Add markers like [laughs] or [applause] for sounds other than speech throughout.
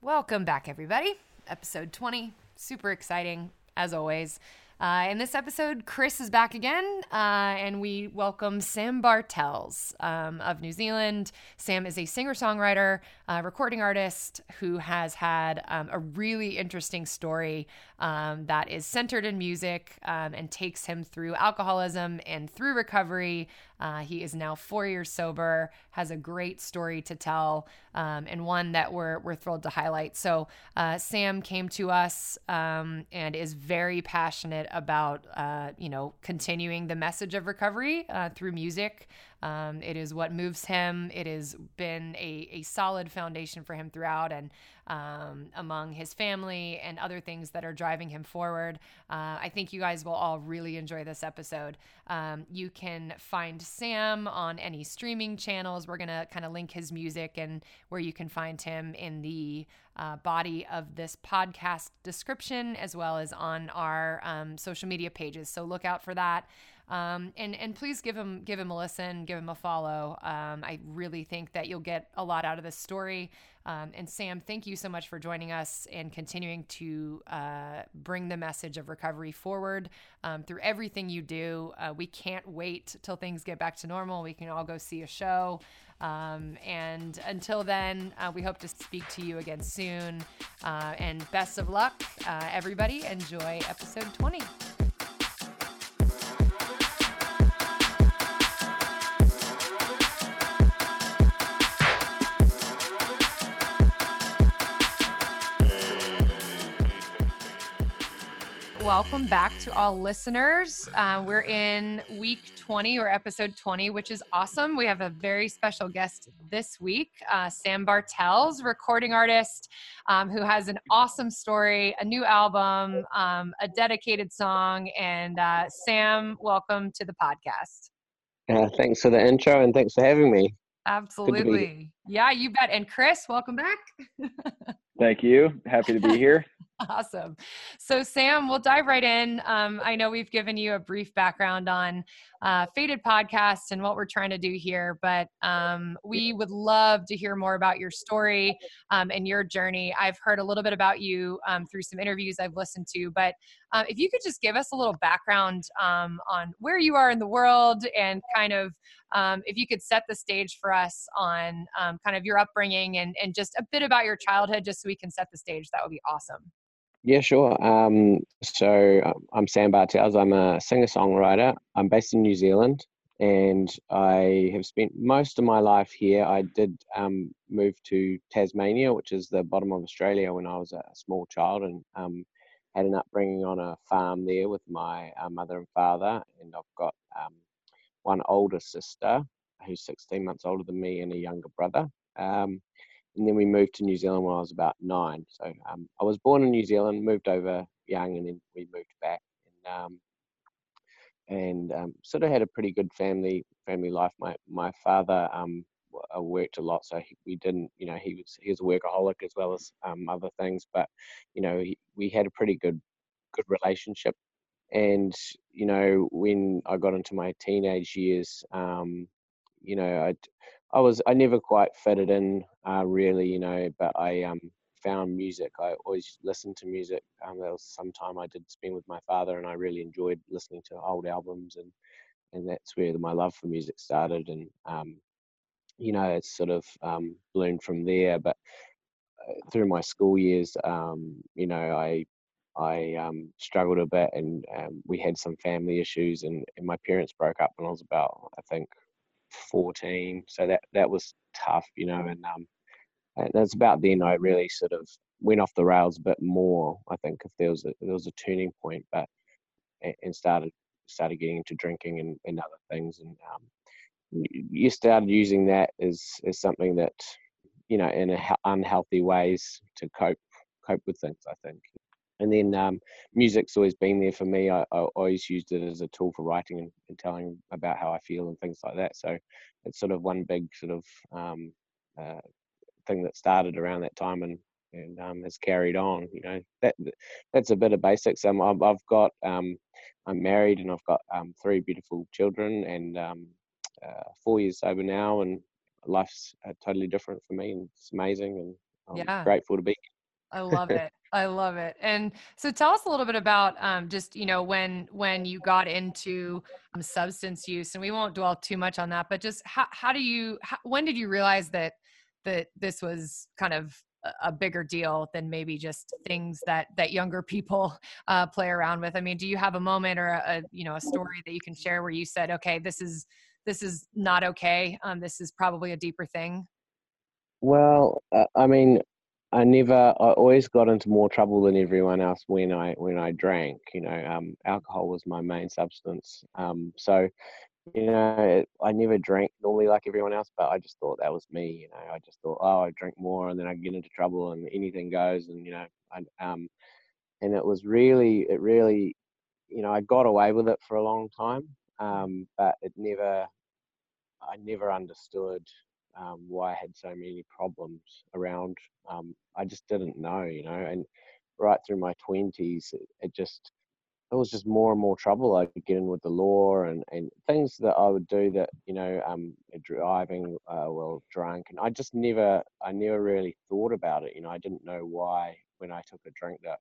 Welcome back, everybody. Episode 20. Super exciting, as always. Uh, in this episode, Chris is back again, uh, and we welcome Sam Bartels um, of New Zealand. Sam is a singer songwriter, uh, recording artist who has had um, a really interesting story um, that is centered in music um, and takes him through alcoholism and through recovery. Uh, he is now four years sober, has a great story to tell, um, and one that we're, we're thrilled to highlight. So, uh, Sam came to us um, and is very passionate about, uh, you know, continuing the message of recovery uh, through music. Um, it is what moves him. It has been a, a solid foundation for him throughout and um, among his family and other things that are driving him forward. Uh, I think you guys will all really enjoy this episode. Um, you can find Sam on any streaming channels. We're going to kind of link his music and where you can find him in the uh, body of this podcast description as well as on our um, social media pages. So look out for that. Um, and and please give him give him a listen, give him a follow. Um, I really think that you'll get a lot out of this story. Um, and Sam, thank you so much for joining us and continuing to uh, bring the message of recovery forward um, through everything you do. Uh, we can't wait till things get back to normal. We can all go see a show. Um, and until then, uh, we hope to speak to you again soon. Uh, and best of luck, uh, everybody. Enjoy episode 20. Welcome back to all listeners. Uh, we're in week 20 or episode 20, which is awesome. We have a very special guest this week, uh, Sam Bartels, recording artist um, who has an awesome story, a new album, um, a dedicated song. And uh, Sam, welcome to the podcast. Uh, thanks for the intro and thanks for having me. Absolutely. Yeah, you bet. And Chris, welcome back. [laughs] Thank you. Happy to be here. Awesome. So, Sam, we'll dive right in. Um, I know we've given you a brief background on uh, Faded Podcast and what we're trying to do here, but um, we would love to hear more about your story um, and your journey. I've heard a little bit about you um, through some interviews I've listened to, but uh, if you could just give us a little background um, on where you are in the world and kind of um, if you could set the stage for us on kind of your upbringing and, and just a bit about your childhood, just so we can set the stage, that would be awesome. Yeah, sure. Um, so um, I'm Sam Bartels. I'm a singer-songwriter. I'm based in New Zealand, and I have spent most of my life here. I did um, move to Tasmania, which is the bottom of Australia, when I was a small child, and um, had an upbringing on a farm there with my uh, mother and father. And I've got um, one older sister who's 16 months older than me, and a younger brother. Um, and then we moved to New Zealand when I was about nine. So um, I was born in New Zealand, moved over young, and then we moved back. And, um, and um, sort of had a pretty good family family life. My my father um, uh, worked a lot, so he, we didn't, you know, he was he was a workaholic as well as um, other things. But you know, he, we had a pretty good good relationship. And you know, when I got into my teenage years, um, you know, I I was I never quite fitted in uh, really, you know, but I um, found music. I always listened to music. Um, there was some time I did spend with my father, and I really enjoyed listening to old albums, and and that's where my love for music started. And um, you know, it's sort of um, bloomed from there. But uh, through my school years, um, you know, I I um, struggled a bit, and um, we had some family issues, and, and my parents broke up when I was about, I think, 14. So that that was tough, you know. And um, that's about then I really sort of went off the rails a bit more. I think if there was a there was a turning point, but and started started getting into drinking and, and other things, and um, you started using that as as something that you know in unhealthy ways to cope cope with things. I think. And then um, music's always been there for me. I, I, always used it as a tool for writing and, and, telling about how I feel and things like that. So it's sort of one big sort of um, uh, thing that started around that time and and um, has carried on. You know that that's a bit of basics. Um, I've, I've got um, I'm married and I've got um, three beautiful children and um, uh, four years sober now and life's uh, totally different for me and it's amazing and I'm Yeah. grateful to be. I love [laughs] it. I love it. And so tell us a little bit about um, just, you know, when when you got into um, substance use and we won't dwell too much on that, but just how, how do you, how, when did you realize that, that this was kind of a, bigger deal than maybe just things that, that younger people [laughs] uh, play around with? I mean, do you have a moment or a, a, you know, a story that you can share where you said, okay, this is, this is not okay. Um, this is probably a deeper thing. Well, uh, I mean, I never. I always got into more trouble than everyone else when I when I drank. You know, um, alcohol was my main substance. Um, so, you know, it, I never drank normally like everyone else, but I just thought that was me. You know, I just thought, oh, I drink more, and then I get into trouble, and anything goes, and you know, I, um, and it was really, it really, you know, I got away with it for a long time, um, but it never, I never understood um, why I had so many problems around. Um, I just didn't know, you know, and right through my twenties, it, it, just it was just more and more trouble. I could get in with the law and, and things that I would do that you know, um, driving uh, well drunk, and I just never, I never really thought about it. You know, I didn't know why when I took a drink that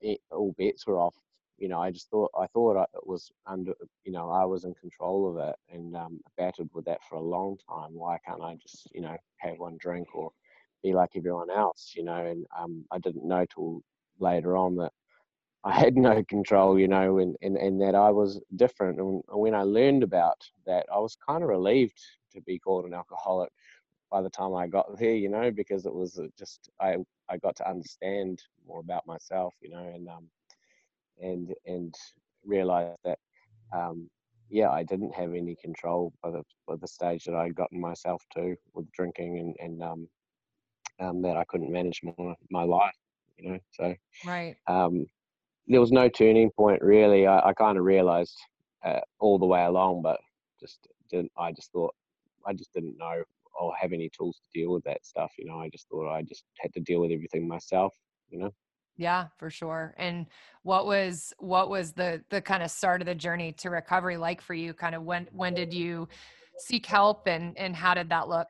it, all bets were off you know, I just thought I thought it was under, you know, I was in control of it and um, battled with that for a long time. Why can't I just, you know, have one drink or be like everyone else, you know? And um, I didn't know till later on that I had [laughs] no control, you know, and, and, and that I was different. And when I learned about that, I was kind of relieved to be called an alcoholic by the time I got there, you know, because it was just I I got to understand more about myself, you know, and um, and and realized that um, yeah, I didn't have any control by the by the stage that I'd gotten myself to with drinking and and um, um, that I couldn't manage my my life, you know. So right, um, there was no turning point really. I, I kind of realized uh, all the way along, but just didn't. I just thought I just didn't know or have any tools to deal with that stuff. You know, I just thought I just had to deal with everything myself. You know. Yeah, for sure. And what was what was the the kind of start of the journey to recovery like for you? Kind of when when did you seek help and and how did that look?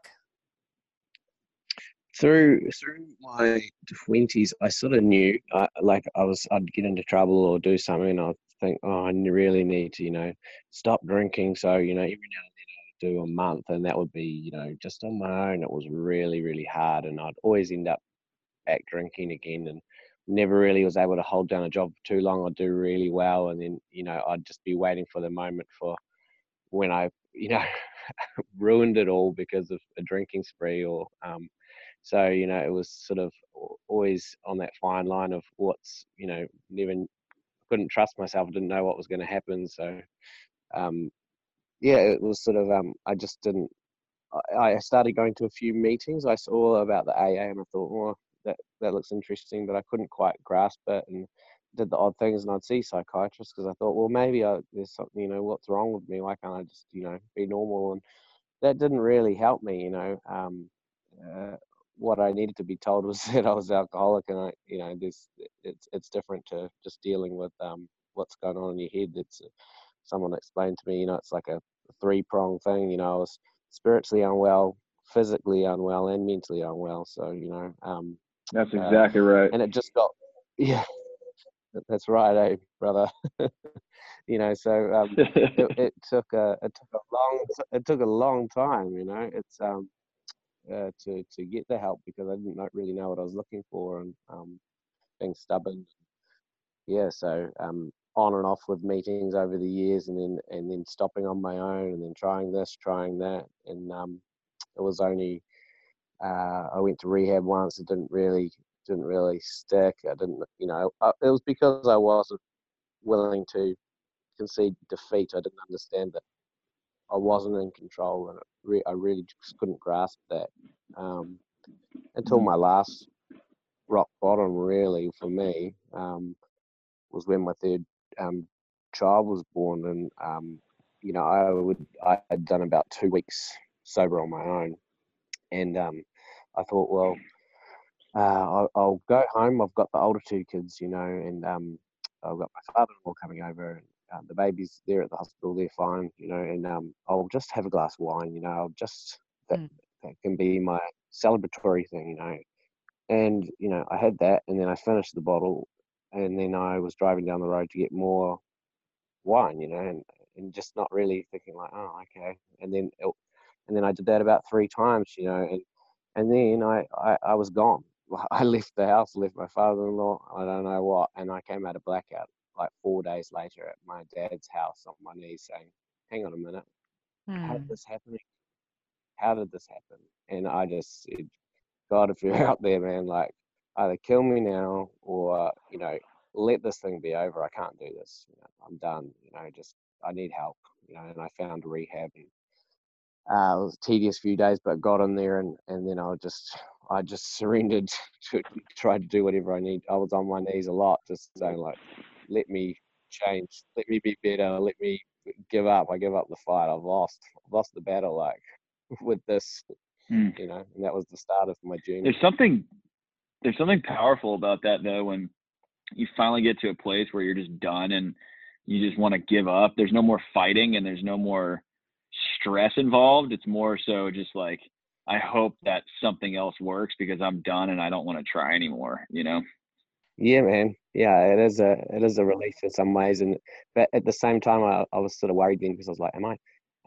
Through through my twenties, I sort of knew, uh, like I was, I'd get into trouble or do something, and I'd think, oh, I really need to, you know, stop drinking. So you know, every now and then I'd do a month, and that would be, you know, just on my own. It was really really hard, and I'd always end up back drinking again, and never really was able to hold down a job for too long. I'd do really well, and then you know I'd just be waiting for the moment for when I you know [laughs] ruined it all because of a drinking spree or um, so you know it was sort of always on that fine line of what's you know never couldn't trust myself didn't know what was going to happen so um, yeah it was sort of um, I just didn't I started going to a few meetings I saw about the AA and I thought well that that looks interesting, but I couldn't quite grasp it and did the odd things. And I'd see psychiatrists because I thought, well, maybe I, there's something, you know, what's wrong with me? Why can't I just, you know, be normal? And that didn't really help me, you know. Um, uh, what I needed to be told was [laughs] that I was alcoholic, and I, you know, this it's it's different to just dealing with um, what's going on in your head. It's uh, someone explained to me, you know, it's like a three prong thing. You know, I was spiritually unwell, physically unwell, and mentally unwell. So you know, um, that's uh, exactly uh, right. And it just got, yeah, [laughs] that's right, eh, brother. [laughs] you know, so um, it, [laughs] it, took a it took a long it took a long time. You know, it's um uh, to to get the help because I didn't not really know what I was looking for and um being stubborn. Yeah, so um on and off with meetings over the years, and then and then stopping on my own, and then trying this, trying that, and um, it was only uh, I went to rehab once. It didn't really didn't really stick. I didn't, you know, I, it was because I wasn't willing to concede defeat. I didn't understand that I wasn't in control, and re- I really just couldn't grasp that um, until my last rock bottom. Really, for me, um, was when my third um, child was born, and um, you know, I would I had done about two weeks sober on my own, and um, I thought, well, uh, I'll, I'll, go home. I've got the older two kids, you know, and um, I've got my father-in-law coming over, and uh, the baby's there at the hospital. They're fine, you know, and um, I'll just have a glass of wine, you know. I'll just that, mm. that can be my celebratory thing, you know. And you know, I had that, and then I finished the bottle, and then I was driving down the road to get more wine, you know, and, and just not really thinking like, oh, okay. And then it, and then I did that about three times, you know, and and then I, I, I was gone. [laughs] I left the house, left my father-in-law, I don't know what, and I came out of blackout like four days later at my dad's house on my knees saying, hang on a minute, how did Hmm. this happen? How did this happen? And I just said, God, if you're [laughs] out there, man, like either kill me now or, you know, let this thing be over. I can't do this. You know, I'm done. You know, just I need help. You know, and I found rehab and uh, it was a tedious few days, but got in there and, and then I just I just surrendered [laughs] to try to do whatever I need. I was on my knees a lot, just saying like, let me change, let me be better, let me give up. I give up the fight. I've lost, I've lost the battle. Like [laughs] with this, Hmm. you know, and that was the start of my journey. There's something there's something powerful about that though when you finally get to a place where you're just done and you just want to give up. There's no more fighting and there's no more stress involved. It's more so just like I hope that something else works because I'm done and I don't want to try anymore, you know? Yeah, man. Yeah, it is a it is a relief in some ways, and but at the same time, I, I was sort of worried then because I was like, am I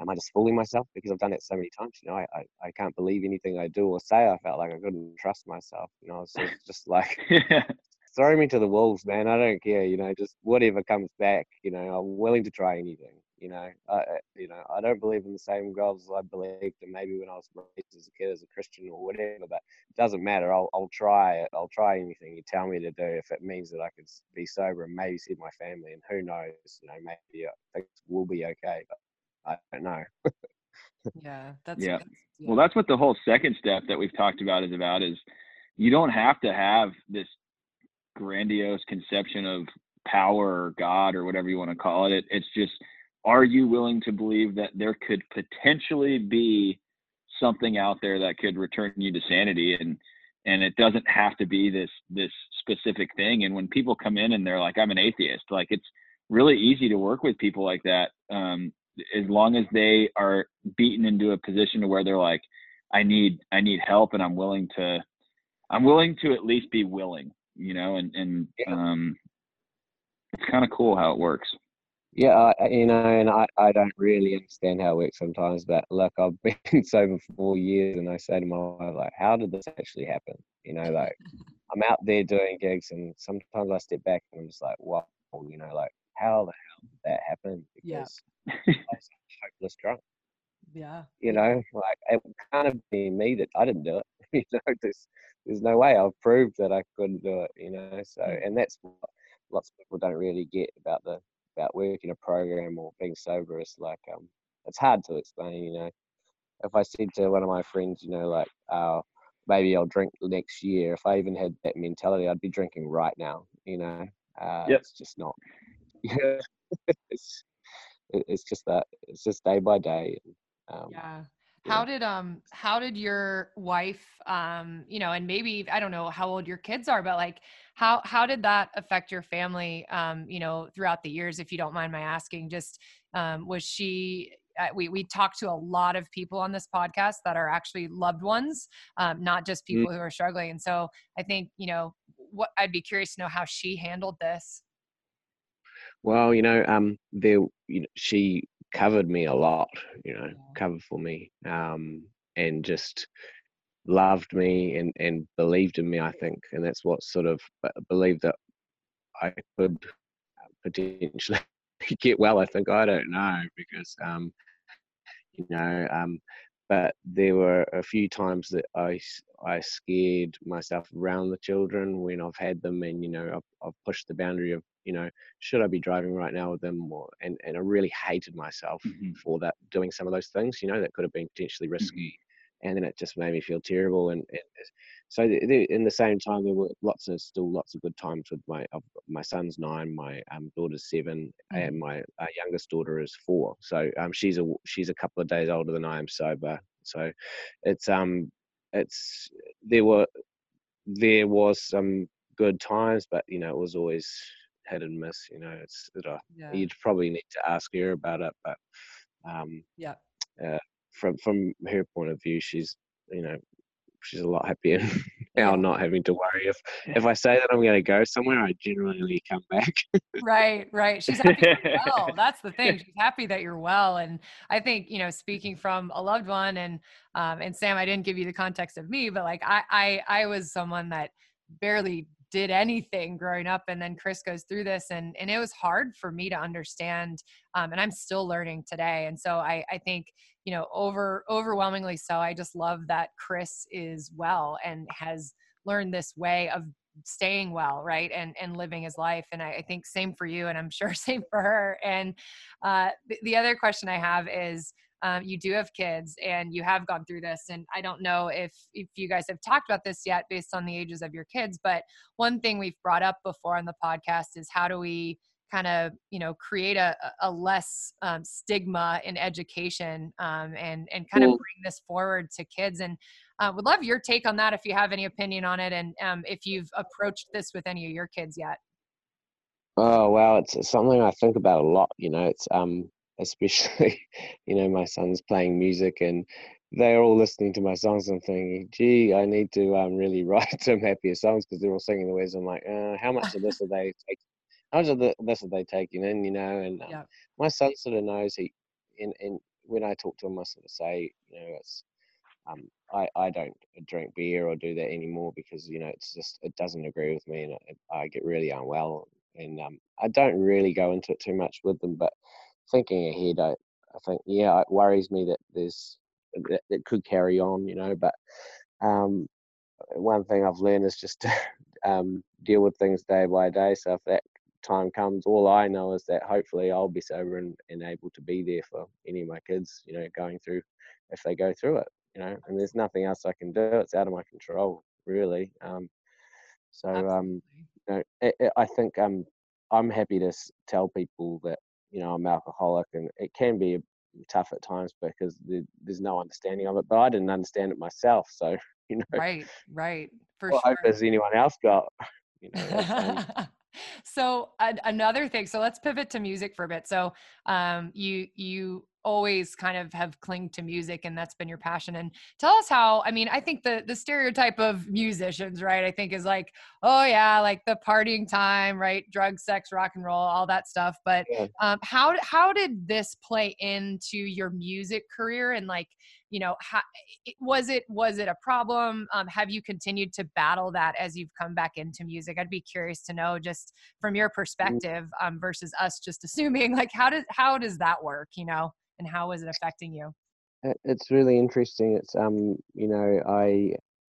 am I just fooling myself because I've done it so many times? You know, I, I, I can't believe anything I do or say. I felt like I couldn't trust myself. You know, so it's just like yeah. [laughs] throw me to the wolves, man. I don't care. You know, just whatever comes back. You know, I'm willing to try anything. You know, I, I- you know, I don't believe in the same gods I believed in maybe when I was raised as a kid as a Christian or whatever. But it doesn't matter. I'll I'll try it. I'll try anything you tell me to do if it means that I can be sober and maybe see my family. And who knows? You know, maybe uh, things will be okay. But I don't know. Yeah, [laughs] that's, Yeah. that's Well, that's what the whole second step that we've talked about is about is you don't have to have this grandiose conception of power or God or whatever you want to call it. It- It's just, are you willing to believe that there could potentially be something out there that could return you to sanity? And and it doesn't have to be this this specific thing. And when people come in and they're like i'm an atheist like it's really easy to work with people like that um, as long as they are beaten into a position to where they're like i need i need help and i'm willing to i'm willing to at least be willing you know? And and Yeah. um it's kind of cool how it works Yeah, I, you know, and I, I don't really understand how it works sometimes, but look, I've been [laughs] sober for four years and I say to my wife, like, how did this actually happen? You know, like, [laughs] I'm out there doing gigs and sometimes I step back and I'm just like, wow, you know, like, how the hell did that happen? Yeah. Because [laughs] I was hopeless drunk, yeah. you know, like, it kind of be me that I didn't do it. You know, there's, there's no way I've proved that I couldn't do it, you know, so, Mm. and that's what lots of people don't really get about the about working a program or being sober is like um it's hard to explain you know if i said to one of my friends you know like uh maybe i'll drink next year if i even had that mentality i'd be drinking right now you know uh Yep. it's just not [laughs] yeah it's it's just that it's just day by day um Yeah. How did um how did your wife um you know and maybe I don't know how old your kids are but like how how did that affect your family um you know throughout the years if you don't mind my asking just um was she uh, we we talked to a lot of people on this podcast that are actually loved ones um not just Mm. people who are struggling and so I think you know what I'd be curious to know how she handled this. Well, you know, um, there, you know, she covered me a lot, you know, covered for me, um, and just loved me and and believed in me. I think, and that's what sort of uh, believed that I could potentially [laughs] get well. I think I don't know because, um, you know, um, but there were a few times that I I scared myself around the children when I've had them, and you know, I've, I've pushed the boundary of you know, should I be driving right now with them, or and and I really hated myself Mhm. for that doing some of those things, you know, that could have been potentially risky, and then it just made me feel terrible, and, and so the, the, in the same time there were lots of still lots of good times with my I've my son's nine, my um, daughter's 7 Mhm. and my uh, youngest daughter is four. So um, she's a she's a couple of days older than I am sober. So it's um it's there were there was some good times, but you know it was always hit and miss. You know it's it, uh, Yeah. you'd probably need to ask her about it, but um Yeah. uh, from from her point of view, she's you know, she's a lot happier [laughs] now not [laughs] having to worry if if I [laughs] say that I'm going to go somewhere, I generally come back. right, right. She's happy well. That's the thing. She's happy that you're well, and I think you know, speaking from a loved one, and um, and Sam, I didn't give you the context of me, but like I I I was someone that barely did anything growing up and then chris goes through this and and it was hard for me to understand um, and i'm still learning today and so i i think you know over overwhelmingly so i just love that chris is well and has learned this way of staying well right and and living his life and I, I think same for you and i'm sure [laughs] same for her and uh, the, the other question i have is um, you do have kids and you have gone through this and i don't know if if you guys have talked about this yet based on the ages of your kids but one thing we've brought up before on the podcast is how do we kind of you know create a, a less um, stigma in education um, and and kind of bring this forward to kids and uh, would love your take on that if you have any opinion on it and um, if you've approached this with any of your kids yet. Oh wow it's something i think about a lot you know it's um especially [laughs] you know my son's playing music and they're all listening to my songs and thinking, gee, I need to um, really [laughs] write some happier songs because they're all singing the words. I'm like, uh, how much of this are they taking? How much of the, this are they taking in, you know? And [laughs] um, yeah. my son sort of knows he, and, and when I talk to him, I sort of say, you know, it's, um, I, I don't drink beer or do that anymore because, you know, it's just, it doesn't agree with me and I, I get really unwell. And um, I don't really go into it too much with them, but thinking ahead, I, I think, yeah, it worries me that there's that, that could carry on, you know. But um, one thing I've learned is just to [laughs] um, deal with things day by day. So if that time comes, all I know is that hopefully I'll be sober and, and able to be there for any of my kids, you know, going through if they go through it, you know. And there's nothing else I can do. It's out of my control, really. Um, so um, you know, it, it, I think um, I'm happy to tell people that you know I'm alcoholic, and it can be tough at times because there's no understanding of it. But I didn't understand it myself, so [laughs] you know. Right, right, for well, sure. I hope has anyone else got, [laughs] you know. [laughs] so another thing so let's pivot to music for a bit so um, you you always kind of have clinged to music and that's been your passion and tell us how i mean i think the the stereotype of musicians right i think is like oh yeah like the partying time right drugs sex rock and roll all that stuff but um, how how did this play into your music career and like you know how, was it was it a problem um, have you continued to battle that as you've come back into music i'd be curious to know just from your mm. perspective um, versus us just [laughs] assuming like how does how does that work you know and how is it affecting you? It's really interesting. It's um, you know, I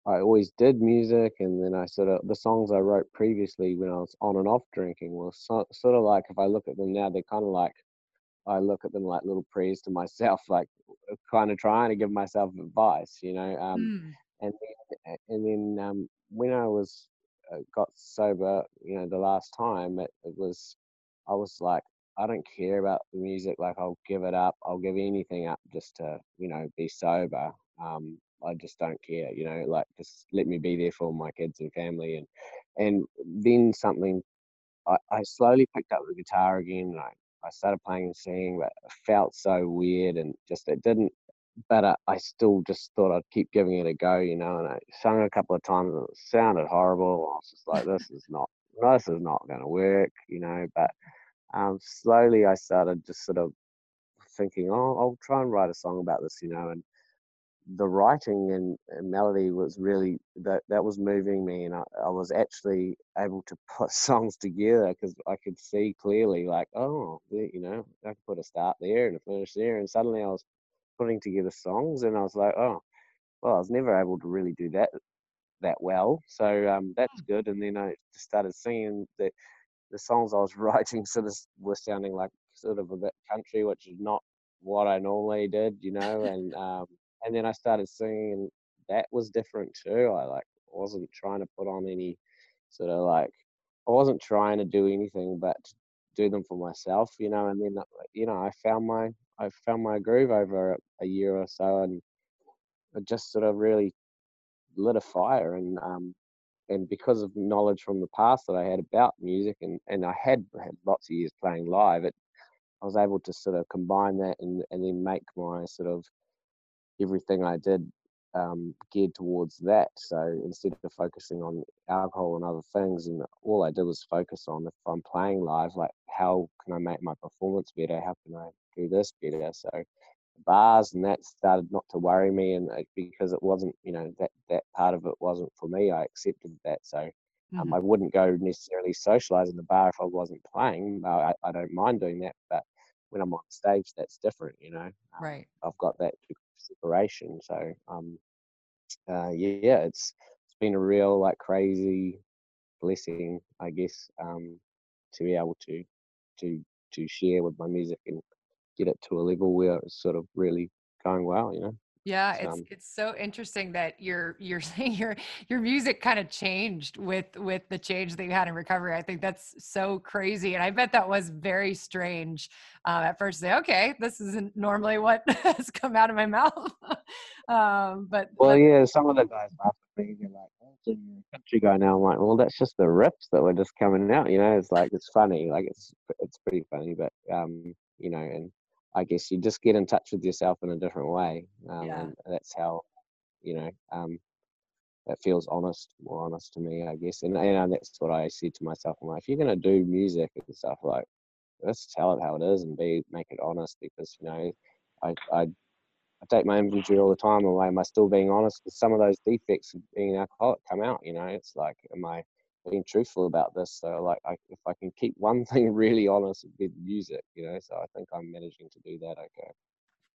I always did music, and then I sort of the songs I wrote previously when I was on and off drinking was so, sort of like if I look at them now, they're kind of like I look at them like little prayers to myself, [laughs] like uh, kind of trying to give myself advice, you know. Um, mm. and then, and then um, when I was uh, got sober, you know, the last time it, it was I was like I don't care about the music. Like I'll give it up. I'll give anything up just to, you know, be sober. Um, I just don't care, you know, like just let me be there for my kids and family. And, and then something, I, I slowly picked up the guitar again. And I, I started playing and singing, but it felt so weird and just, it didn't, but I, I still just thought I'd keep giving it a go, you know, and I sung a couple of times and it sounded horrible. I was just like, this is not, this is not going to work, you know, but um, slowly I started just sort of thinking, oh, I'll try and write a song about this, you know, and the writing and, and melody was really that that was moving me, and I, I was actually able to put [laughs] songs together because I could see clearly, like, oh, you know, I could put a start there and a finish there, and suddenly I was putting together songs, and I was like, oh, well, I was never able to really do that that well, so um, that's hmm. good. And then I started singing the the songs I was [laughs] writing sort of were sounding like sort of a bit country, which is not what I normally did, you know. And um, and then I started singing, and that was different too. I like wasn't trying to put on any sort of like I wasn't trying to do anything but do them for myself, you know. And then you know I found my I found my groove over a year or so, and just sort of really lit a fire. And um, and because of knowledge from the past that I had about music, and and I had had lots of years playing live, it I was able to sort of combine that and and then make my sort of everything I did um, geared towards that. So instead of focusing on alcohol and other things, and all I did was focus on if I'm playing live, like how can I make my performance better? How can I do this better? So bars and that started not to worry me, and because it wasn't, you know, that that part of it wasn't for me, I accepted that. So um, mm-hmm. I wouldn't go necessarily socialize in the bar if I wasn't playing. I, I don't mind doing that, but when I'm on stage, that's different, you know. Um, right. I've got that separation. So um, uh, yeah, it's it's been a real like crazy blessing, I guess, um, to be able to to to share with my music and get it to a level where it's sort of really going well, you know. Yeah, it's um, it's so interesting that your you're [laughs] saying your your music kind of changed with with the change that you had in recovery. I think that's so crazy, and I bet that was very strange uh, at first. Say, okay, this isn't normally what [laughs] has come out of my mouth. [laughs] um, but well, but, yeah, some of the guys laugh at me. They're like, "Oh, so you're a country guy now." I'm like, "Well, that's just the rips that were just coming out." You know, it's like it's funny, like it's it's pretty funny, but um, you know, and I guess you just get in touch with yourself in a different way. Um, yeah. And that's how, you know, um, that feels honest, more honest to me, I guess. And, and that's what I said to myself. I'm like, if you're going to do music and stuff, like, let's tell it how it is and be, make it honest because, you know, I, I, I take my inventory all the time. Am I, am I still being honest? Because some of those defects of being an alcoholic come out, you know, it's like, am I, being truthful about this. So like, I, if I can keep one [laughs] thing really honest with music, you know, so I think I'm managing to do that. Okay.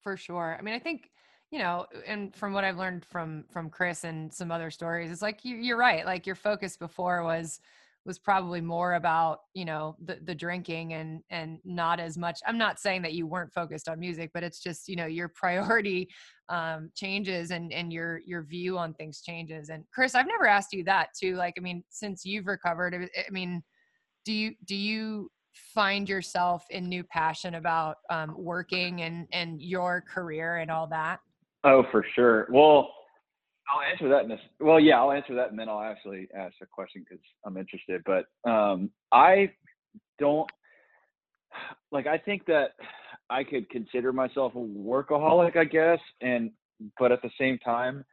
For sure. I mean, I think you know and from what i've learned from from chris and some other stories it's like you, you're right like your focus before was was probably more about you know the the drinking and and not as much i'm not saying that you weren't focused on music but it's just you know your [laughs] priority um changes and and your your view on things changes. And chris i've never asked you that too like i mean since you've recovered i mean do you do you find yourself in new passion about um, working and and your career and all that? Oh for sure. Well I'll answer that in this. Well, yeah, I'll answer that, and then I'll actually ask a question because I'm interested. But um, I don't like. I think that I could consider myself a workaholic, I guess, and but at the same time,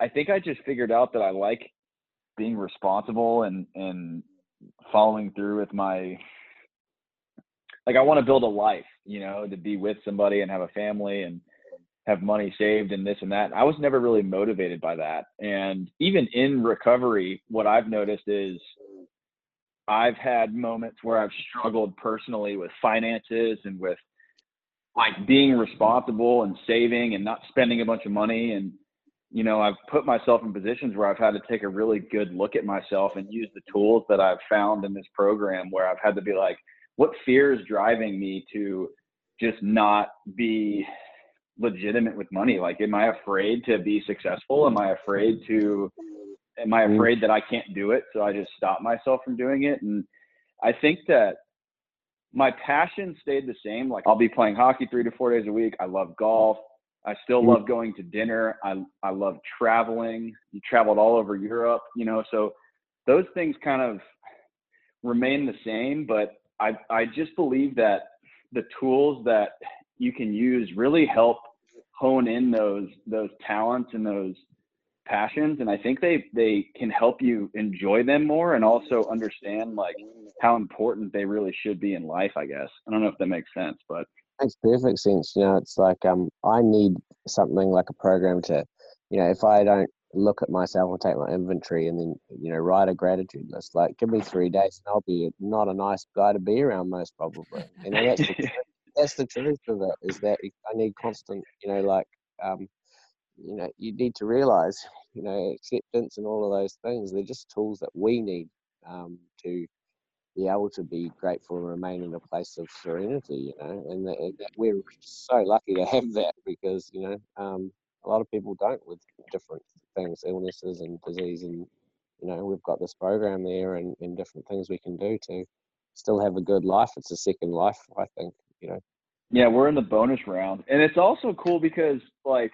I think I just figured out that I like being responsible and and following through with my like I want to build a life, you know, to be with somebody and have a family and have money saved and this and that. I was never really motivated by that. And even in recovery, what I've noticed is I've had moments where I've struggled personally with finances and with like being responsible and saving and not spending a bunch of money and you know i've put myself in positions where i've had to take a really good look at myself and use the tools that i've found in this program where i've had to be like what fear is driving me to just not be legitimate with money? Like am i afraid to be successful? Am i afraid to am i mm-hmm. afraid that i can't do it so i just stop myself from doing it? And i think that my passion stayed the same. Like i'll be playing hockey three to four days a week. I love golf. I still mm-hmm. love going to dinner. I i love traveling. You traveled all over europe you know so those things kind of remain the same but i i just believe that the tools that you can use really help hone in those those talents and those passions and i think they they can help you enjoy them more and also understand like how important they really should be in life i guess. I don't know if that makes sense but makes perfect sense. You know it's like um i need something like a program to you know if i don't look at myself and take my inventory and then you know write a gratitude list like give me three days and i'll be not a nice guy to be around most probably you know that's [laughs] the, that's the truth of it is that I need constant, you know, like, um, you know, you need to realize, you know, acceptance and all of those things. They're just tools that we need um, to be able to be grateful and remain in a place of serenity, you know, and that, that we're [laughs] so lucky to have that because, you know, um, a lot of people don't with different things, illnesses and disease and, you know, we've got this program there and, and different things we can do to still have a good life. It's a second life, I think you know. Yeah, we're in the bonus round, and it's also cool because like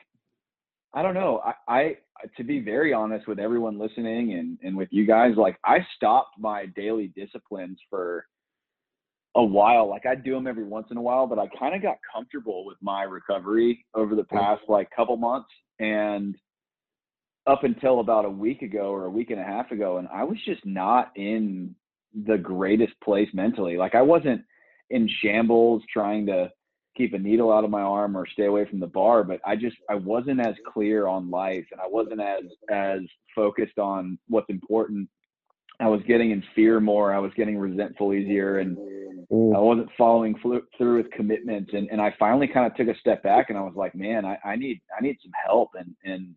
I don't know, I, I to be very honest with everyone listening and and with you guys, like I stopped my daily disciplines for a while. Like I do them every once in a while, but I kind of got comfortable with my recovery over the past like couple months, and up until about a week ago or a week and a half ago, and I was just not in the greatest place mentally. Like I wasn't in shambles trying to keep a needle out of my arm or stay away from the bar, but I just I wasn't as clear on life and I wasn't as as focused on what's important. I was getting in fear more. I was getting resentful easier and mm. I wasn't following through with commitments. And, and I finally kind of took a step back and I was like, man, I, I need, I need some help. And, and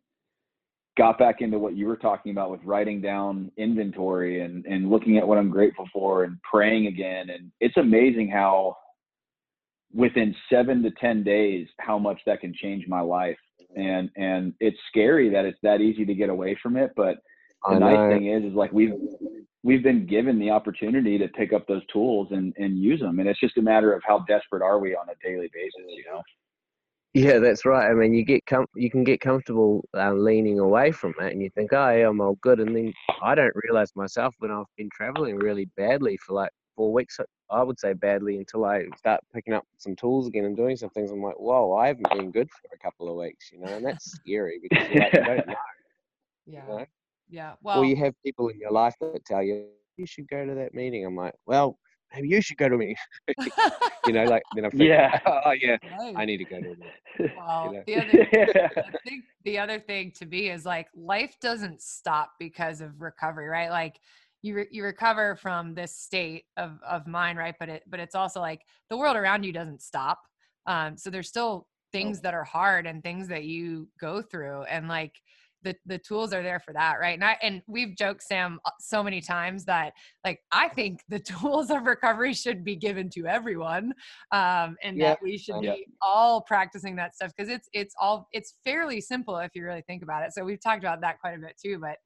got back into what you were talking about with writing down inventory and, and looking at what I'm grateful for and praying again. And it's amazing how within seven to 10 days, how much that can change my life. And, and it's scary that it's that easy to get away from it. But the nice thing is, is like we've, we've been given the opportunity to pick up those tools and, and use them. And it's just a matter of how desperate are we on a daily basis, you know? Yeah, that's right. I mean, you get com- you can get comfortable uh, leaning away from it, and you think, "Oh, yeah, I'm all good," and then I don't realize myself when I've been traveling really badly for like four weeks. I would say badly until I start picking up some tools again and doing some things. I'm like, "Whoa, I haven't been good for a couple of weeks," you know, and that's scary because you, like, you don't [laughs] know. Yeah. You know? Yeah. Well, or you have people in your life that tell you you should go to that meeting. I'm like, well, maybe you should go to me. [laughs] you know, like then I'm thinking, yeah, [laughs] oh yeah, right. I need to go to me. Well, you know? the other, [laughs] I think the other thing to be is like life doesn't stop because of recovery, right? Like you re- you recover from this state of of mind, right? But it but it's also like the world around you doesn't stop. Um, so there's still things that are hard and things that you go through, and like the the tools are there for that right? And i and we've joked sam uh, so many times that like i think the [laughs] tools of recovery should be given to everyone um and yeah. that we should yeah. be all practicing that stuff because it's it's all it's fairly simple if you really think about it. So we've talked about that quite a bit too but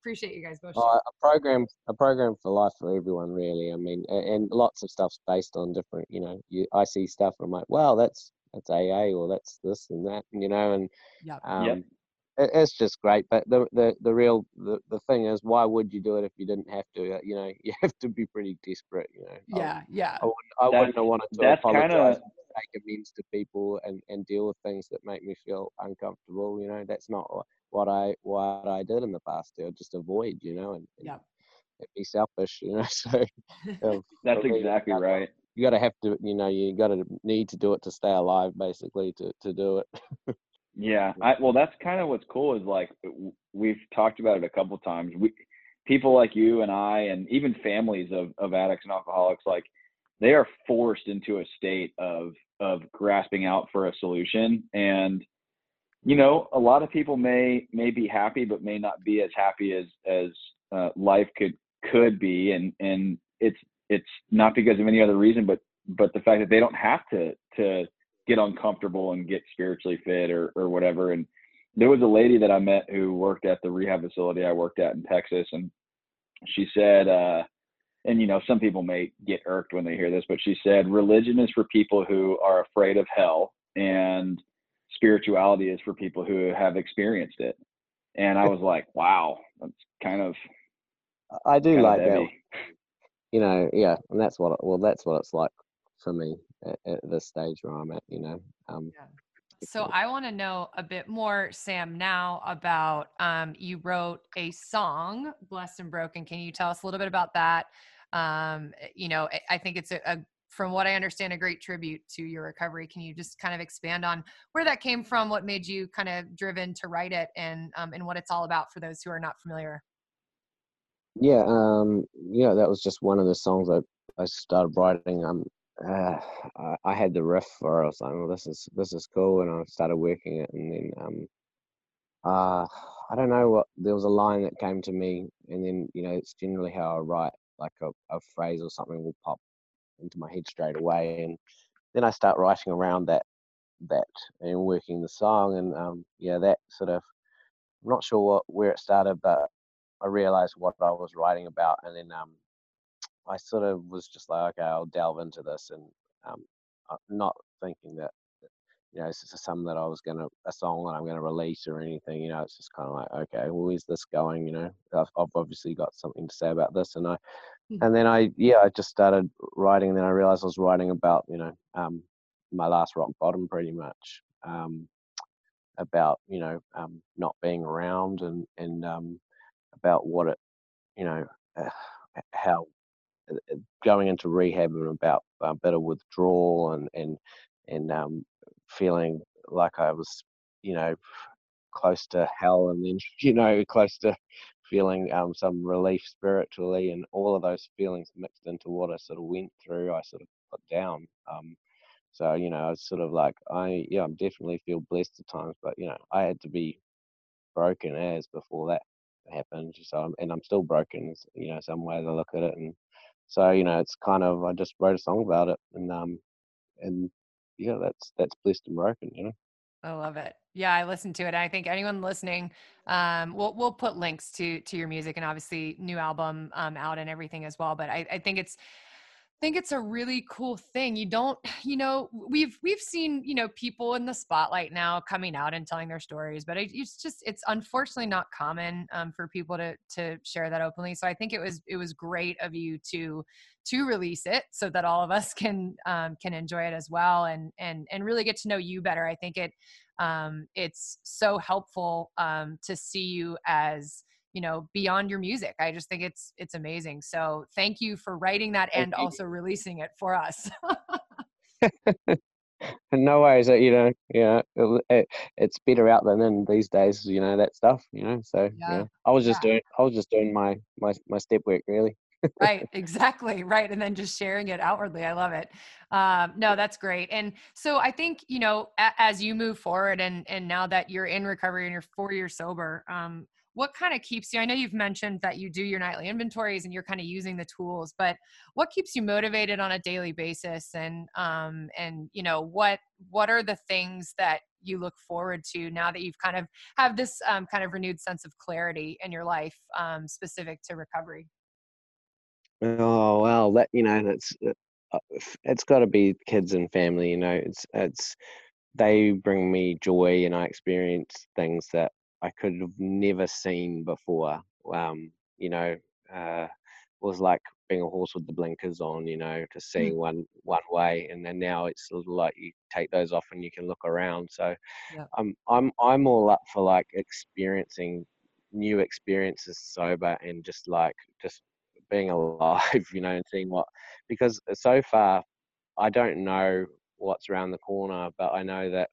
appreciate you guys both a program a program for life for everyone really. I mean and, lots of stuff's based on different you know you i see stuff and i'm like wow that's that's aa or that's this and that you know and yeah um, yep it's just great. But the, the, the real the, the thing is, why would you do it if you didn't have to? Uh, you know, [laughs] you have to be pretty desperate. You know. Yeah, yeah. I, wouldn't, I wouldn't have wanted to apologize, kinda... make amends to people, and, and deal with things that make me feel uncomfortable. You know, that's not what I what I did in the past. I just avoid. You know, and, and yeah. be selfish. You know, [laughs] so [laughs] um, that's exactly right. You got to have to, you know, you got to need to do it to stay alive, basically, to to do it. Yeah, I, well, that's kind of what's cool is like we've talked about it a couple times. We people like you and I, and even families of of addicts and alcoholics, like they are forced into a state of of grasping out for a solution. And you know, a lot of people may may be happy, but may not be as happy as as uh, life could could be. And and it's it's not because of any other reason, but but the fact that they don't have to to get uncomfortable and get spiritually fit or or whatever. And there was a lady that I met who worked at the rehab facility I worked at in Texas, and she said, uh, and you know, some people may get irked when they hear this, but she said, religion is for people who are afraid of hell, and spirituality is for people who have experienced it. And I was like, wow, that's kind of. I do like that. You know, yeah, and that's what. Well, that's what it's like for me at, at this stage where I'm at, you know. Um, yeah. So I want to know a bit more, Sam, now about um, you wrote a song, "Blessed and Broken." Can you tell us a little bit about that? Um, eh, you know, I think it's a, a, from what I understand, a great tribute to your recovery. Can you just kind of expand on where that came from, what made you kind of driven to write it, and um, and what it's all about for those who are not familiar? Yeah, um, yeah, that was just one of the songs I I started writing. Um, uh, I, had the riff for. I was like, well, this is this is cool, and I started working it, and then um, uh, I don't know what there was a line that came to me, and then you know it's generally how I write, like a, a phrase or something will pop into my head straight away, and then I start writing around that that and working the song, and um, yeah, that sort of I'm not sure what where it started, but I realized what I was writing about, and then um, I sort of was just like, okay, I'll delve into this, and um, not thinking that you know, it's just something that I was gonna a song that I'm gonna release or anything. You know, it's just kind of like, okay, well, where's this going? You know, I've, I've obviously got something to say about this, and I, mm-hmm. and then I, yeah, I just started writing, and then I realized I was writing about, you know, um, my last rock bottom pretty much. Um, about you know um, not being around and and um, about what it you know uh, [sighs] how uh, uh, going into rehab and about bit of withdrawal and and and um, feeling like I was you know close to hell and then [laughs] you know close to feeling um, some relief spiritually and all of those feelings mixed into what I sort of went through I sort of put down um, so you know it's sort of like I yeah I definitely feel blessed at times but you know I had to be broken as before that happened so I'm, and I'm still broken you know some ways I look at it and so you know it's kind of I just wrote a song about it and um and yeah that's that's blessed and broken you know I love it. Yeah, I listened to it. And I think anyone listening, um, we'll we'll put links to to your music and obviously new album um, out and everything as well. But I, I think it's think it's a really cool thing. You don't, [sighs] you know, we've we've seen, you know, people in the spotlight now coming out and telling their stories, but it's just it's unfortunately not common um, for people to to share that openly. So I think it was it was great of you to to release it so that all of us [laughs] can um, can enjoy it as well and and and really get to know you better. I think it um, it's so helpful um, to see you as you know beyond your music. I just think it's it's amazing. So thank you for writing that and also releasing it for us. [laughs] No worries you know yeah it, it's better out than in these days you know that stuff you know so yeah, yeah. i was just yeah. doing i was just doing my my my step work really. Right exactly right and then just sharing it outwardly i love it. Um, no that's great and so i think you know a, as you move forward and and now that you're in recovery and you're four years sober um, what kind of keeps you i know you've mentioned that you do your nightly inventories and you're kind of using the tools but what keeps you motivated on a daily basis and um and you know what what are the things that you look forward to now that you've kind of have this um, kind of renewed sense of clarity in your life um, specific to recovery? Oh well that you know that's uh, uh it's got to be kids and family you know it's it's they bring me joy and i experience things that I could have never seen before. Um, you know, uh, was like being a horse with the blinkers on, you know, to seeing mm. one one way, and then now it's like you take those off and you can look around. So, yeah. um, I'm I'm all up for like experiencing new experiences sober and just like just being [laughs] alive, you know, and seeing what because so far I don't know what's around the corner, but I know that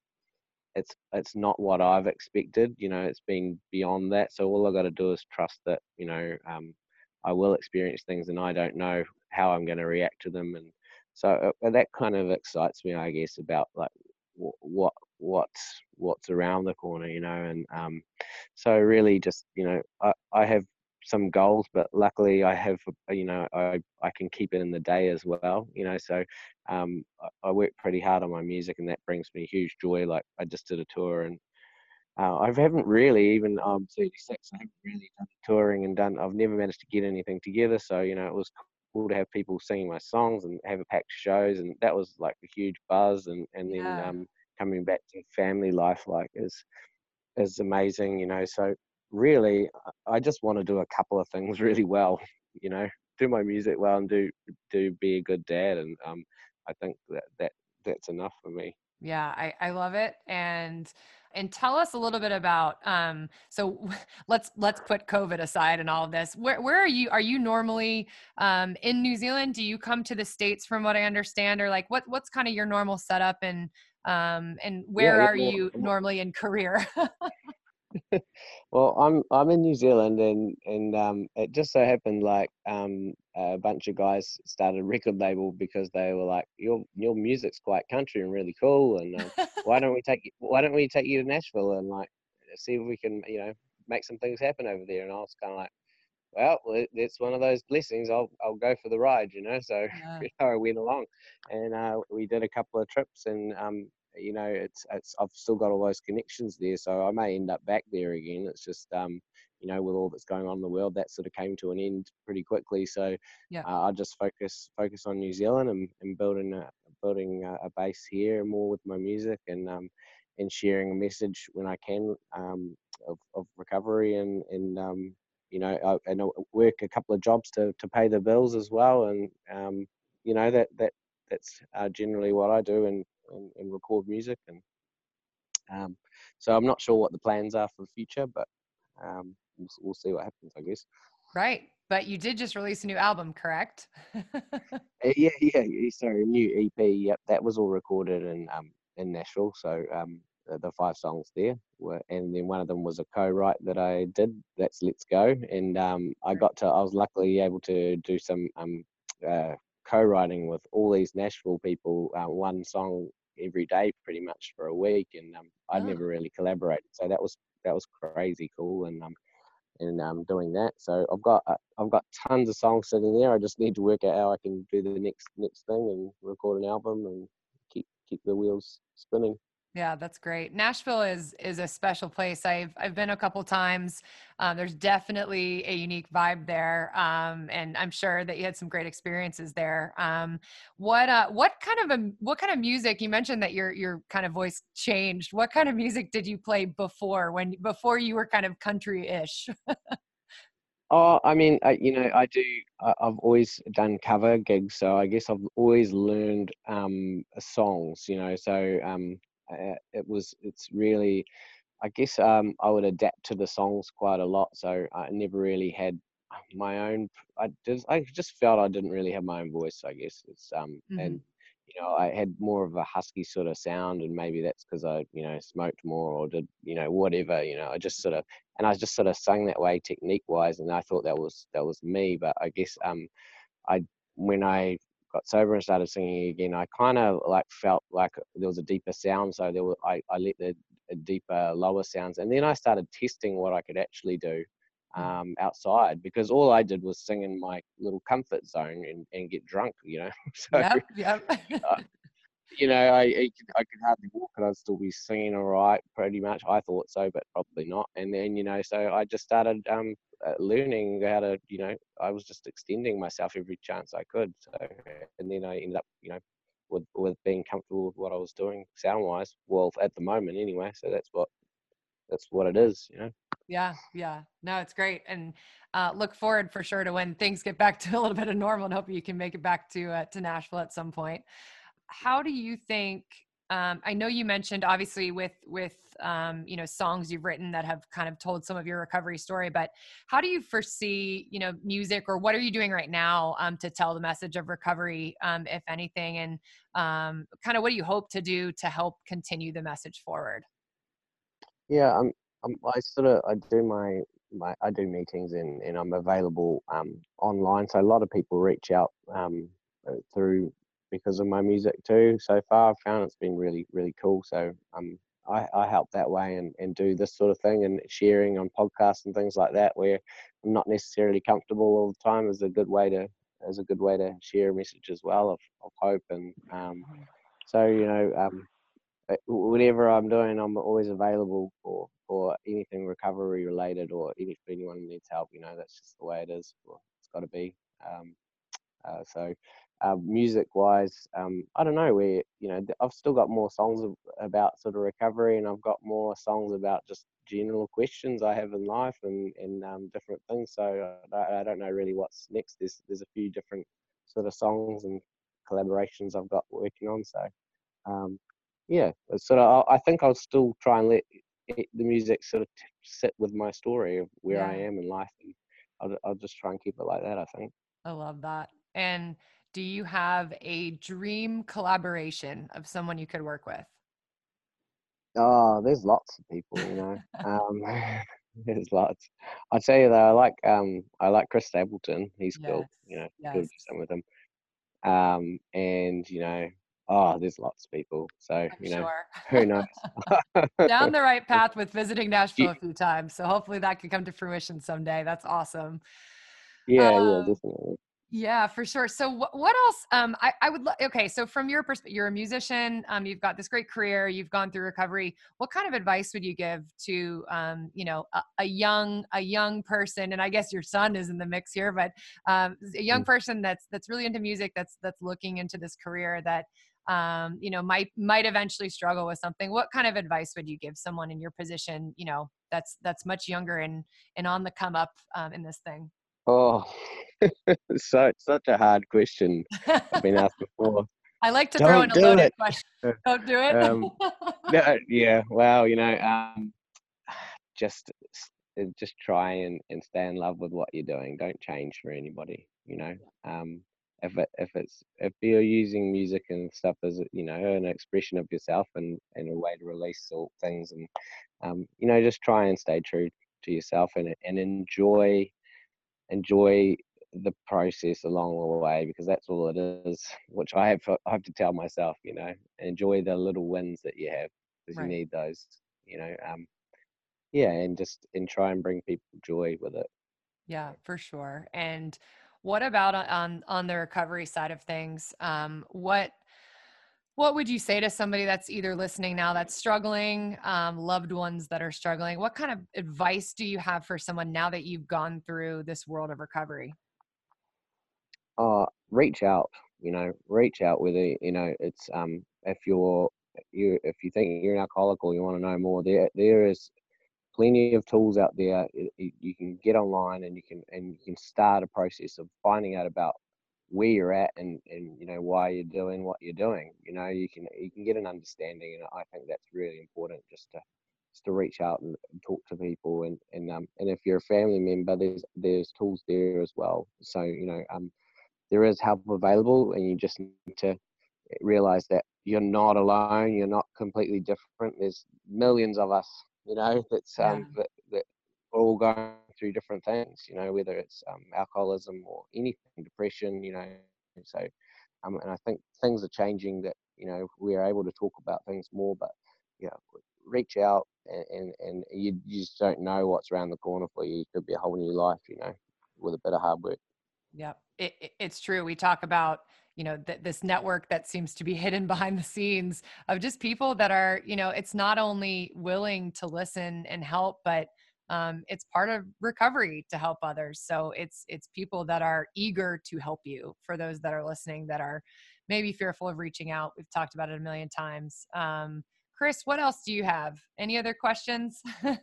it's it's not what I've expected. You know, it's been beyond that. So all I got to do is trust that you know um, I will experience things, and I don't know how I'm going to react to them. And so uh, that kind of excites me, I guess, about like what what's what's around the corner, you know. And um, so really, just you know, I, I have some goals, but luckily I have, uh, you know, I, I can keep it in the day as well, you know, so um, I, I work pretty hard on my music and that brings me huge joy. Like I just did a tour and uh, I haven't really, even I'm 36, I haven't really done touring and done, I've never managed to get anything together. So, you know, it was cool to have people singing my songs and have a packed shows. And that was like a huge buzz. And, and then yeah. um, coming back to family life, like is, is amazing, you know, so really, I just want to do a couple of things [laughs] really well. You know, do my music well and do do be a good dad, and um, I think that that that's enough for me. Yeah, I I love it, and and tell us a little bit about um so [laughs] let's let's put covid aside and all of this where where are you are you normally um in new zealand do you come to the states from what i understand or like what what's kind of your normal setup and um and where yeah, are you normally in career [laughs] [laughs] well, I'm I'm in New Zealand, and and um, it just so happened like um, a bunch of guys started a record label because they were like, your your music's quite country and really cool, and uh, why don't we take you, why don't we take you to Nashville and like see if we can you know make some things happen over there? And I was kind of like, well, it's one of those blessings. I'll I'll go for the ride, you know. So [laughs] yeah. you know, I went along, and uh, we did a couple of trips, and um, you know, it's it's I've still got all those connections there, so I may end up back there again. It's just um, you know, with all that's going on in the world, that sort of came to an end pretty quickly. So yeah, uh, I just focus focus on New Zealand and, and building a, building a, a base here more with my music and um, and sharing a message when I can um, of, of recovery and and um, you know, I, and I work a couple of jobs to, to pay the bills as well, and um, you know that that that's uh, generally what I do, and and, and record music and Um, so I'm not sure what the plans are for the future, but um, we'll, we'll see what happens, I guess. Right. But you did just release a new album, correct? [laughs] Uh, yeah, yeah. Sorry, a new EP. Yep, that was all recorded in um in Nashville. So um the, the five songs there were, and then one of them was a co-write that I did. That's Let's Go, and um I got to. I was luckily able to do some um uh, co-writing with all these Nashville people. Uh, one song every day, pretty much for a week, and um I Oh. never really collaborated. So that was that was crazy cool, and um and um, doing that. So I've got uh, I've got tons of songs sitting there. I just need to work out how I can do the next next thing and record an album and keep keep the wheels spinning. Yeah, that's great. Nashville is is a special place. I've I've been a couple times. Um, there's definitely a unique vibe there, um, and I'm sure that you had some great experiences there. Um, what uh, what kind of a what kind of music? You mentioned that your your kind of voice changed. What kind of music did you play before when before you were kind of country-ish? Oh, I mean, I, you know, I do. I, I've always done cover gigs, so I guess I've always learned um, songs. You know, so um, uh, it was. It's really. I guess um, I would adapt to the songs quite a lot. So I never really had my own. I just. I just felt I didn't really have my own voice. I guess it's um Mhm. and you know I had more of a husky sort of sound, and maybe that's because I you know smoked more or did you know whatever. You know, I just sort of and I just sort of sung that way technique wise, and I thought that was that was me. But I guess um, I when I got sober and started singing again, I kind of like felt like there was a deeper sound. So there were I, I let the uh, deeper lower sounds, and then I started testing what I could actually do um, outside because all I did was sing in my little comfort zone and, and get drunk, you know. [laughs] so yep, yep. You know, I I could, I could hardly walk, and I'd still be singing all right, pretty much. I thought so, but probably not. And then, you know, so I just started um uh, learning how to, you know, I was just extending myself every chance I could. So, and then I ended up, you know, with with being comfortable with what I was doing sound wise. Well, at the moment, anyway. So that's what that's what it is, you know. Yeah, yeah. No, it's great. And uh, look forward for sure to when things get back [laughs] to a little bit of normal and hope you can make it back to uh, to Nashville at some point. How do you think um, I know you mentioned obviously with with um, you know songs you've written that have kind of told some of your recovery story, but how do you foresee you know music or what are you doing right now um, to tell the message of recovery, um, if anything, and um, kind of what do you hope to do to help continue the message forward? Yeah, I'm, I'm I sort of I do my my I do meetings and and I'm available um online. So a lot of people reach out uh, through because of my music too. So far, I've found it's been really really cool. So um I I help that way and and do this sort of thing and sharing on podcasts and things like that where I'm not necessarily comfortable all the time is a good way to is a good way to share a message as well of, of hope and um so you know um uh, whatever I'm doing, I'm always available for for anything recovery related or any, if anyone needs help. You know, that's just the way it is. It's got to be. Um, uh, so, uh, music wise, um, I don't know where you know I've still got more songs about sort of recovery, and I've got more songs about just general questions I have in life and and um, different things. So I, I don't know really what's next. There's there's a few different sort of songs and collaborations I've got working on. So. Um, yeah, sort of. I I think I'll still try and let it, the music sort of t- sit with my story of where I am in life, and I'll, I'll just try and keep it like that. I think. I love that. And do you have a dream collaboration of someone you could work with? Oh, there's lots of people, you know. [laughs] um, [laughs] there's lots. I tell you though, I like um, I like Chris Stapleton. He's cool. You know, Yes, cool to do yes. something with him. Um, and you know, oh, there's lots of people. So I'm you know, sure. [laughs] who knows? Down the right path with visiting Nashville a few times. So hopefully that can come to fruition someday. That's awesome. yeah, yeah, Um, definitely. Yeah, for sure. So what, what else? Um, I, I would, lo- okay. So from your perspective, you're a musician, um, you've got this great career, you've gone through recovery. What kind of advice would you give to, um, you know, a, a young, a young person, and I guess your son is in the mix here, but, um, a young Mm. person that's, that's really into music, that's, that's looking into this career that, um, you know, might, might eventually struggle with something. What kind of advice would you give someone in your position, you know, that's, that's much younger and, and on the come up, um, in this thing? Oh, [laughs] so such a hard question. I've been asked before. [laughs] I like to throw in a Don't loaded it. question. [laughs] Don't do it. Um, Yeah, yeah. Well, you know, um, [sighs] just uh, just try and, and stay in love with what you're doing. Don't change for anybody. You know, um, if it, if it's if you're using music and stuff as you know an expression of yourself and, and a way to release all things and um, you know just try and stay true to yourself and and enjoy enjoy the process along the way because that's all it is [laughs] which i have I have to tell myself you know enjoy the little wins that you have because Right. you need those you know um yeah and just and try and bring people joy with it Yeah, for sure. And what about on on the recovery side of things? Um, what what would you say to somebody that's either listening now that's struggling, um, loved ones that are struggling? What kind of advice do you have for someone now that you've gone through this world of recovery? uh reach out you know reach out with it you know it's um if you're you if you think you're an alcoholic or you want to know more there there is plenty of tools out there you can get online and you can and you can start a process of finding out about where you're at and and you know why you're doing what you're doing you know you can you can get an understanding and i think that's really important just to just to reach out and talk to people and and um and if you're a family member there's there's tools there as well so you know um there is help available and you just need to realize that you're not alone you're not completely different there's millions of us you know that's um Yeah. that, that all going through different things you know whether it's um, alcoholism or anything depression you know so um, and i think things are changing that you know we're able to talk about things more but yeah reach out and and, and you, you just don't know what's around the corner for you it could be a whole new life you know with a bit of hard work Yep, it, it- it's true. We talk about you know th- this network that seems to be [laughs] hidden behind the scenes of just people that are you know it's not only willing to listen and help, but um, it's part of recovery to help others. So it's it's people that are eager to help you. For those that are listening that are maybe fearful of reaching out, we've talked about it a million times. Um, Chris, what else do you have? Any other questions? [laughs]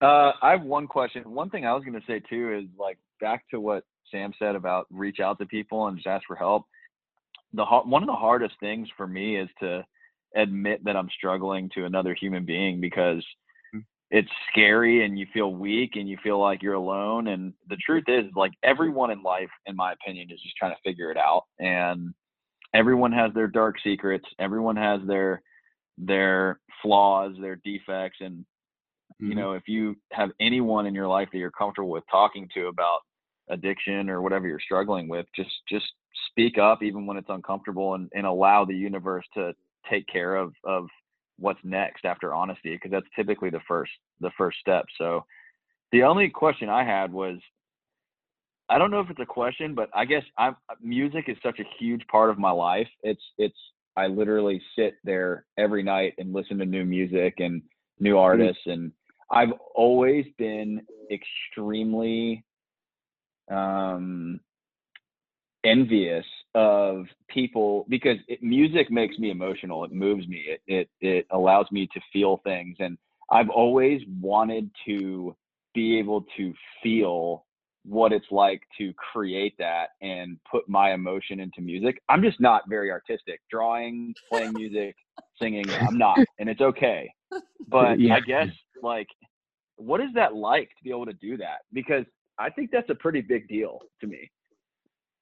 Uh, I have one question. One thing I was going to say too is like back to what Sam said about reach out to people and just ask for help. The one of the hardest things for me is to admit that I'm struggling to another human being because. It's scary and you feel weak and you feel like you're alone. And the truth is, like everyone in life, in my opinion, is just trying to figure it out. And everyone has their dark secrets. Everyone has their their flaws, their defects, and you Mhm. know if you have anyone in your life that you're comfortable with talking to about addiction or whatever you're struggling with just just speak up even when it's uncomfortable and, and allow the universe to take care of of what's next after honesty because that's typically the first the first step. So the only question i had was i don't know if it's a question but i guess i'm music is such a huge part of my life. It's it's i literally sit there every night and listen to new music and new artists and I've always been extremely um, envious of people because it, music makes me emotional. It moves me. It, it it allows me to feel things, and I've always wanted to be able to feel what it's like to create that and put my emotion into music. I'm just not very artistic. Drawing, playing music, [laughs] singing, I'm not, and it's okay. But Yeah. I guess like what is that like to be able to do that? Because I think that's a pretty big deal to me.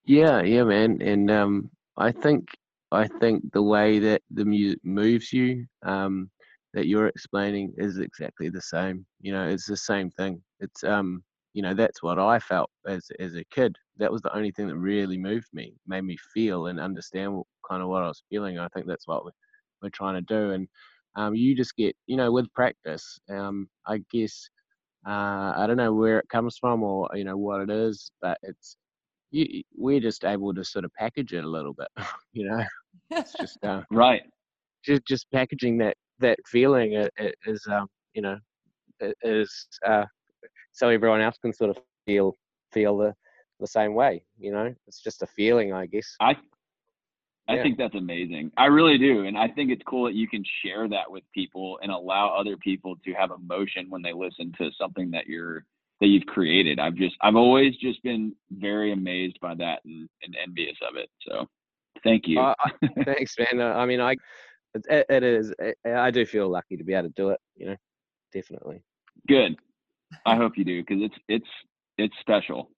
Yeah, yeah, man, and um, I think I think the way that the music moves you, um, that you're explaining is exactly the same. You know, it's the same thing. It's um, you know, that's what I felt as as a kid. That was the only thing that really moved me, made me feel and understand what, kind of what I was feeling. I think that's what we, we're trying to do, and um, you just get, you know, with practice. Um, I guess uh, I don't know where it comes from or you know what it is, but it's you, we're just able to sort of package it a little bit, [laughs] you know. It's just [laughs] uh, Right. just just packaging that that feeling i- is um you know is uh so everyone else can sort of feel feel the the same way. You know, it's just a feeling, I guess. I I Yeah. think that's amazing. I really do. And I think it's cool that you can share that with people and allow other people to have emotion when they listen to something that you're that you've created. I've just I've always just been very amazed by that and, and envious of it. So Thank you. Uh, [laughs] thanks, man. I mean, I it, it is. It, I do feel lucky to be able to do it. You know, definitely. Good. I hope you do because it's it's it's special.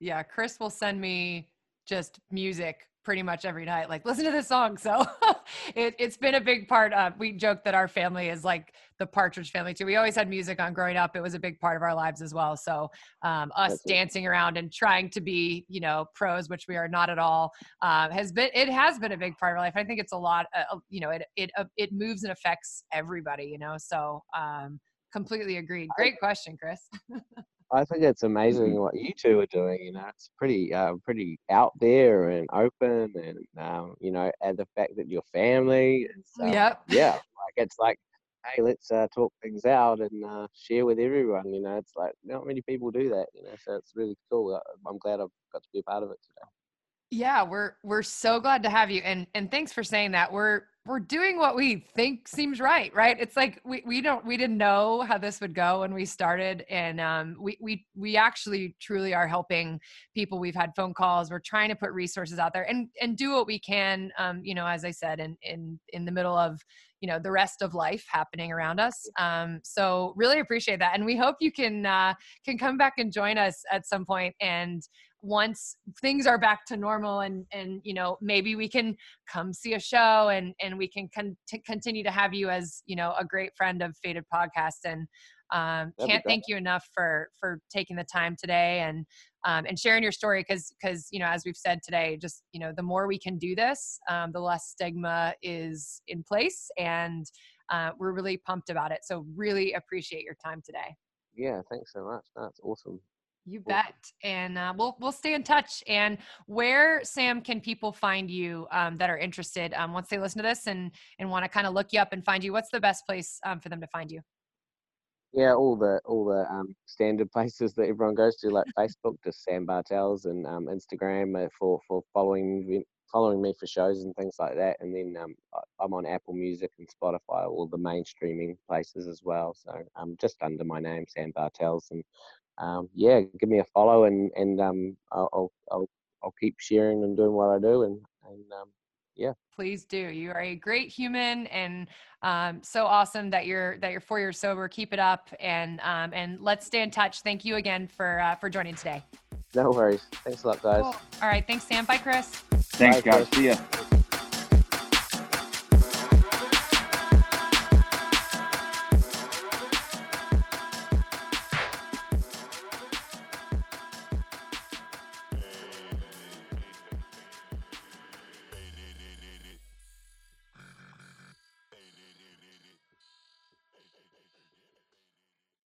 Yeah, Chris will send me just music pretty much every night like listen to this song so [laughs] it, it's been a big part of we joke that our family is like the partridge family too. We always had music on growing up. It was a big part of our lives as well. So um, us That's dancing it. around and trying to be you know pros which we are not at all uh, has been it has been a big part of our life. I think it's a lot uh, you know it it uh, it moves and affects everybody you know? So um, completely agreed great question chris [laughs] I think it's amazing mm-hmm. what you two are doing. You know, it's pretty, uh, pretty out there and open, and um, you know, and the fact that your family is, uh, yep. yeah, like it's like, hey, let's uh, talk things out and uh, share with everyone. You know, it's like not many people do that. You know, so it's really cool. Uh, I'm glad I've got to be a part of it today. Yeah, we're we're so glad to have you, and and thanks for saying that. We're we're doing what we think seems right right? It's like we, we don't we didn't know how this would go when we started and um, we we we actually truly are helping people. We've had phone calls. We're trying to put resources out there and and do what we can um, you know as i said in in in the middle of you know the rest of life happening around us. Um, so really appreciate that and we hope you can uh, can come back and join us at some point and once things are back to normal and and you know maybe we can come see a show and and we can con- continue to have you as you know a great friend of Faded Podcast. And um, can't thank you enough for for taking the time today and um, and sharing your story because because you know as we've said today just you know the more we can do this um, the less stigma is in place and uh, we're really pumped about it. So really appreciate your time today. Yeah thanks so much. That's awesome you bet. And uh, we'll we'll stay in touch. And where Sam can people find you um, that are interested um, once they listen to this and and want to kind of look you up and find you? What's the best place um, for them to find you? Yeah, all the all the um, standard [laughs] places that everyone goes to, like Facebook, [laughs] just Sam Bartels, and um, Instagram uh, for for following me, following me for shows and things like that. And then um, I'm on Apple Music and Spotify, all the main streaming places as well. So I'm just under my name, Sam Bartels, and um, yeah, give me a follow and and um, I'll, I'll I'll keep sharing and doing what I do and and um, yeah. Please do. You are a great human and um, so awesome that you're that you're four years sober. Keep it up and um, and let's stay in touch. Thank you again for uh, for joining today. No worries. Thanks a lot, guys. Cool. All right. Thanks, Sam. Bye, Chris. Thanks, Bye, guys. Chris. See ya.